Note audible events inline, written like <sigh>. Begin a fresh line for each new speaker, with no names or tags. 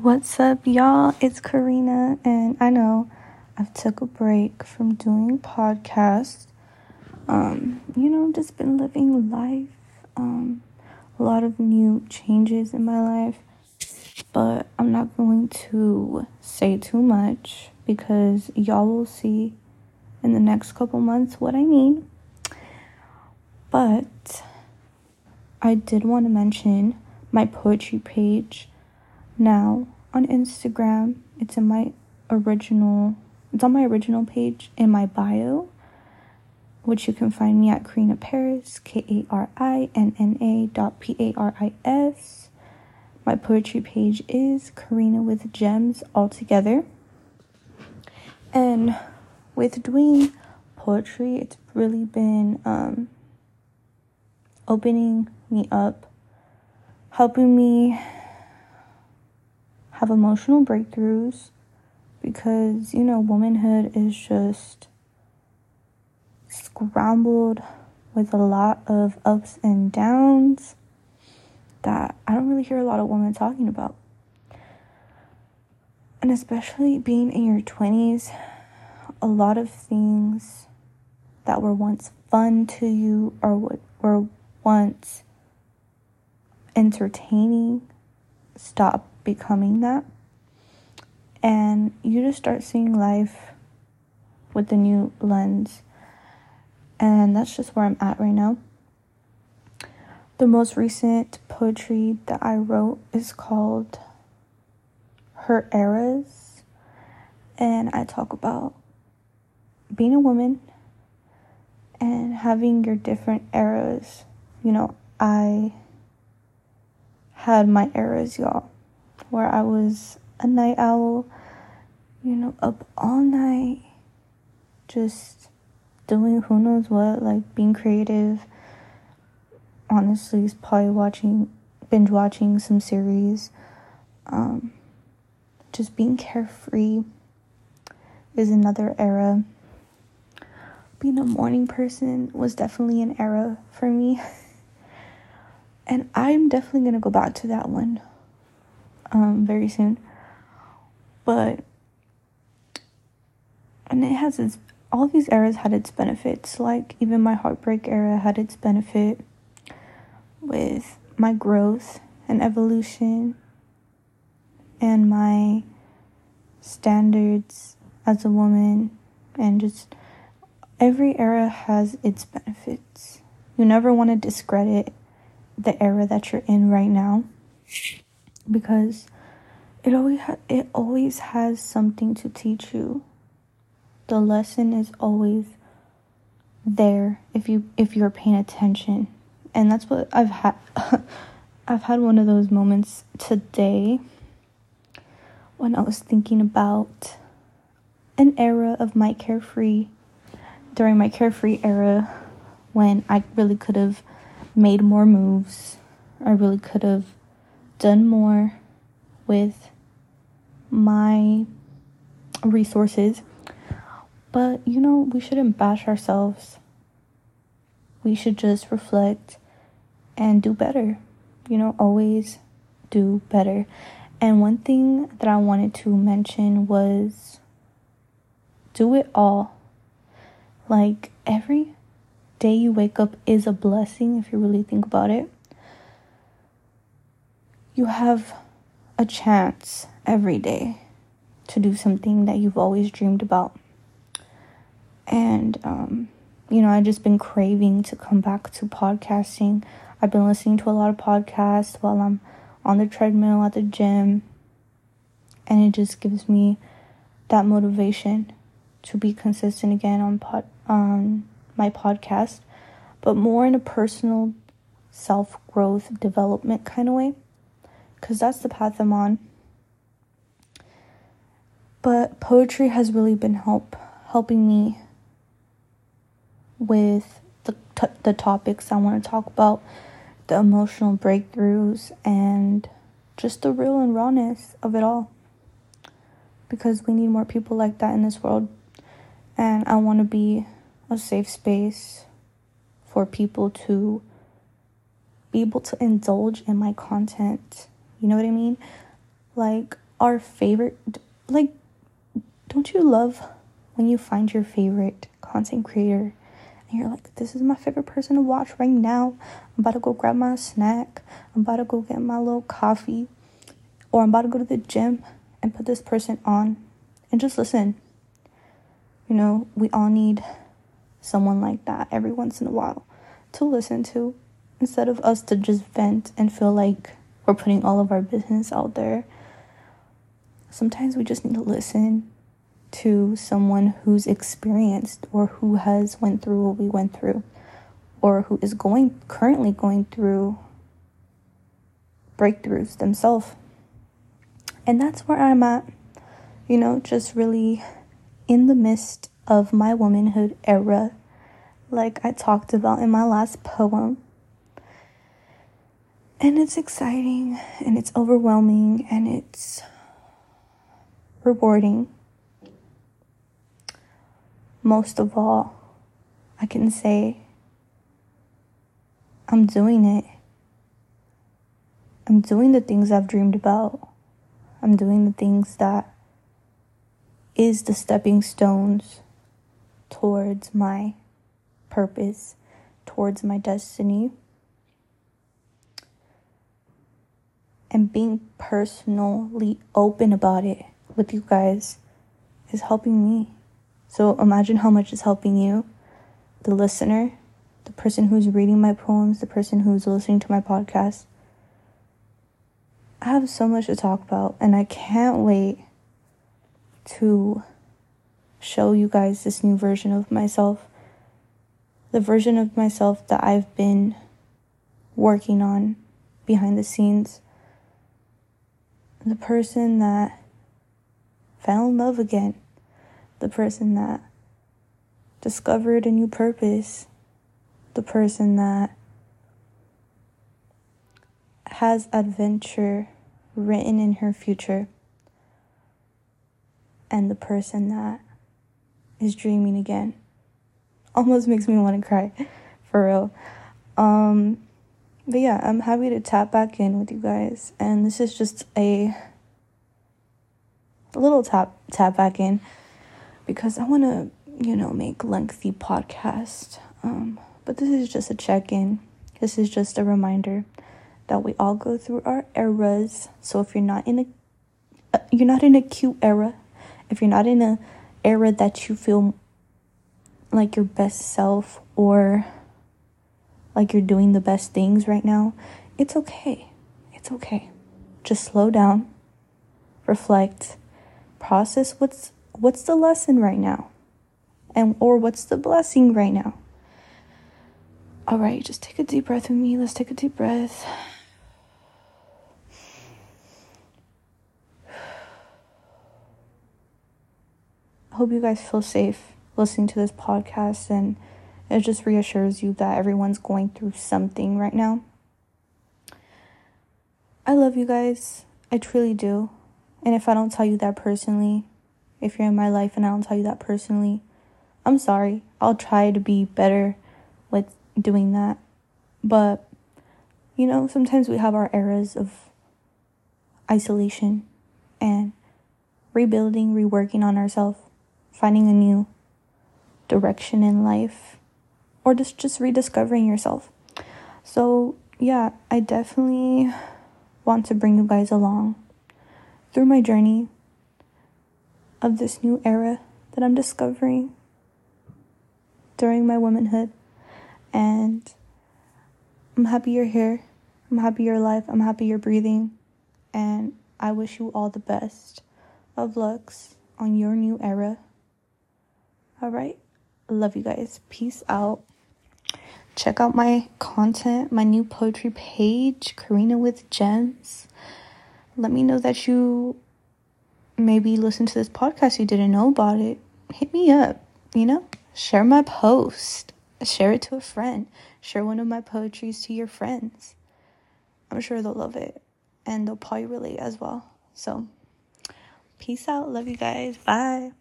What's up, y'all? It's Karina, and I know I've took a break from doing podcasts. Um, you know, just been living life. Um, a lot of new changes in my life, but I'm not going to say too much because y'all will see in the next couple months what I mean. But I did want to mention my poetry page now on Instagram. It's in my original it's on my original page in my bio, which you can find me at Karinna Paris, K A R I N N A dot P A R I S. My poetry page is Karina with Gems all together. And with doing poetry, it's really been um, opening me up, helping me have emotional breakthroughs because, you know, womanhood is just scrambled with a lot of ups and downs that I don't really hear a lot of women talking about. And especially being in your 20s, a lot of things that were once fun to you or were once entertaining stop becoming that. And you just start seeing life with a new lens. And that's just where I'm at right now. The most recent poetry that I wrote is called Her Eras. And I talk about being a woman and having your different eras. You know, I had my eras, y'all where I was a night owl, you know, up all night, just doing who knows what, like being creative. Honestly, probably watching, binge watching some series. Um, just being carefree is another era. Being a morning person was definitely an era for me. <laughs> and I'm definitely going to go back to that one um, very soon. But and it has its all these eras had its benefits. Like even my heartbreak era had its benefit with my growth and evolution and my standards as a woman and just every era has its benefits. You never want to discredit the era that you're in right now because it always ha- it always has something to teach you. The lesson is always there if you if you're paying attention. And that's what I've had <laughs> I've had one of those moments today when I was thinking about an era of my carefree during my carefree era when I really could have made more moves. I really could have done more with my resources. But you know, we shouldn't bash ourselves. We should just reflect and do better. You know, always do better. And one thing that I wanted to mention was do it all. Like every day you wake up is a blessing if you really think about it you have a chance every day to do something that you've always dreamed about. And, um, you know, I've just been craving to come back to podcasting. I've been listening to a lot of podcasts while I'm on the treadmill at the gym. And it just gives me that motivation to be consistent again on pod on my podcast, but more in a personal self growth development kind of way because that's the path I'm on. But poetry has really been help helping me with the t- the topics I want to talk about, the emotional breakthroughs and just the real and rawness of it all. Because we need more people like that in this world. And I want to be a safe space for people to be able to indulge in my content you know what I mean? Like, our favorite like don't you love when you find your favorite content creator and you're like this is my favorite person to watch right now. I'm about to go grab my snack. I'm about to go get my little coffee or i'm about to go to the gym and put this person on and just listen. You know we all need someone like that every once in a while to listen to instead of us to just vent and feel like we're putting all of our business out there. Sometimes we just need to listen to someone who's experienced or who has went through what we went through or who is going currently going through breakthroughs themselves. And that's where I'm at. You know, just really in the midst of my womanhood era, like I talked about in my last poem. And it's exciting and it's overwhelming and it's rewarding. Most of all, I can say I'm doing it. I'm doing the things I've dreamed about. I'm doing the things that is the stepping stones towards my purpose, towards my destiny. And being personally open about it with you guys is helping me. So imagine how much it's helping you, the listener, the person who's reading my poems, the person who's listening to my podcast. I have so much to talk about, and I can't wait to show you guys this new version of myself. The version of myself that I've been working on behind the scenes. The person that fell in love again. The person that discovered a new purpose. The person that has adventure written in her future and the person that is dreaming again. Almost makes me want to cry, <laughs> for real. Um, but yeah, I'm happy to tap back in with you guys, and this is just a, little tap tap back in because I want to, you know, make lengthy podcast. Um, but this is just a check in. This is just a reminder that we all go through our eras. So if you're not in a, uh, you're not in a cute era if you're not in a era that you feel like your best self or like you're doing the best things right now, it's okay. It's okay. Just slow down, reflect, process what's what's the lesson right now? And or what's the blessing right now? All right, just take a deep breath with me. Let's take a deep breath. I hope you guys feel safe listening to this podcast and it just reassures you that everyone's going through something right now. I love you guys. I truly do. And if I don't tell you that personally, if you're in my life and I don't tell you that personally, I'm sorry. I'll try to be better with doing that. But, you know, sometimes we have our eras of isolation and rebuilding, reworking on ourselves finding a new direction in life or just just rediscovering yourself. So, yeah, I definitely want to bring you guys along through my journey of this new era that I'm discovering during my womanhood. And I'm happy you're here. I'm happy you're alive. I'm happy you're breathing. And I wish you all the best of lucks on your new era. All right. Love you guys. Peace out. Check out my content, my new poetry page, Karina with Gems. Let me know that you maybe listen to this podcast you didn't know about it. Hit me up, you know? Share my post. Share it to a friend. Share one of my poetries to your friends. I'm sure they'll love it and they'll probably relate as well. So, peace out. Love you guys. Bye.